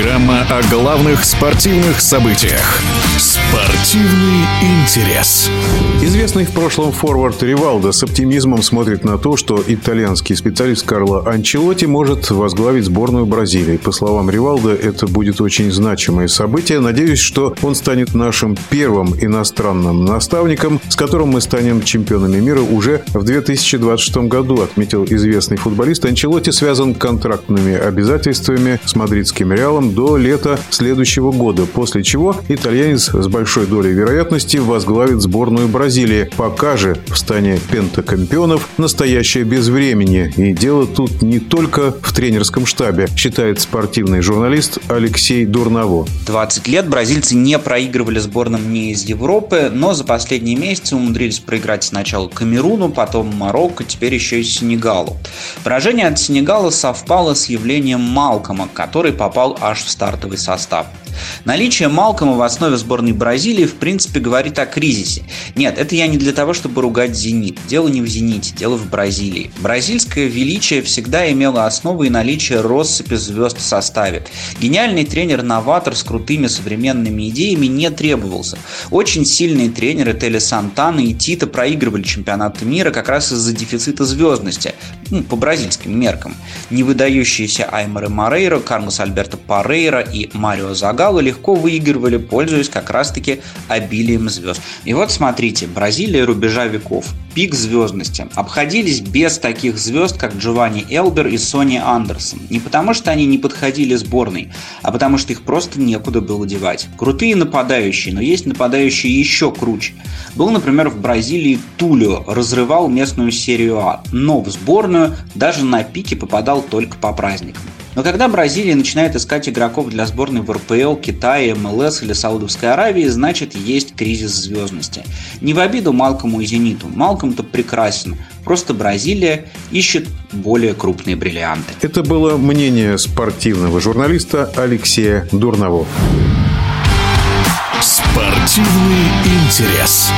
Программа о главных спортивных событиях. Спортивный интерес. Известный в прошлом форвард Ривалдо с оптимизмом смотрит на то, что итальянский специалист Карло Анчелотти может возглавить сборную Бразилии. По словам Ривалдо, это будет очень значимое событие. Надеюсь, что он станет нашим первым иностранным наставником, с которым мы станем чемпионами мира уже в 2026 году, отметил известный футболист. Анчелотти связан контрактными обязательствами с мадридским Реалом до лета следующего года, после чего итальянец с большой долей вероятности возглавит сборную Бразилии. Пока же в стане пентакомпионов настоящее без времени. И дело тут не только в тренерском штабе, считает спортивный журналист Алексей Дурново. 20 лет бразильцы не проигрывали сборным не из Европы, но за последние месяцы умудрились проиграть сначала Камеруну, потом Марокко, теперь еще и Сенегалу. Поражение от Сенегала совпало с явлением Малкома, который попал аж в стартовый состав. Наличие Малкома в основе сборной Бразилии в принципе говорит о кризисе. Нет, это я не для того, чтобы ругать «Зенит». Дело не в «Зените», дело в Бразилии. Бразильское величие всегда имело основу и наличие россыпи звезд в составе. Гениальный тренер-новатор с крутыми современными идеями не требовался. Очень сильные тренеры Теле Сантана и Тита проигрывали чемпионаты мира как раз из-за дефицита звездности, ну, по бразильским меркам. Невыдающиеся Аймары Морейро, Карлос Альберто Парейра и Марио Загал Португалы легко выигрывали, пользуясь как раз-таки обилием звезд. И вот смотрите, Бразилия рубежа веков, пик звездности. Обходились без таких звезд, как Джованни Элбер и Сони Андерсон. Не потому, что они не подходили сборной, а потому, что их просто некуда было девать. Крутые нападающие, но есть нападающие еще круче. Был, например, в Бразилии Тулио, разрывал местную серию А, но в сборную даже на пике попадал только по праздникам. Но когда Бразилия начинает искать игроков для сборной в РПЛ, Китае, МЛС или Саудовской Аравии, значит есть кризис звездности. Не в обиду Малкому и Зениту. Малком-то прекрасен. Просто Бразилия ищет более крупные бриллианты. Это было мнение спортивного журналиста Алексея Дурново. Спортивный интерес.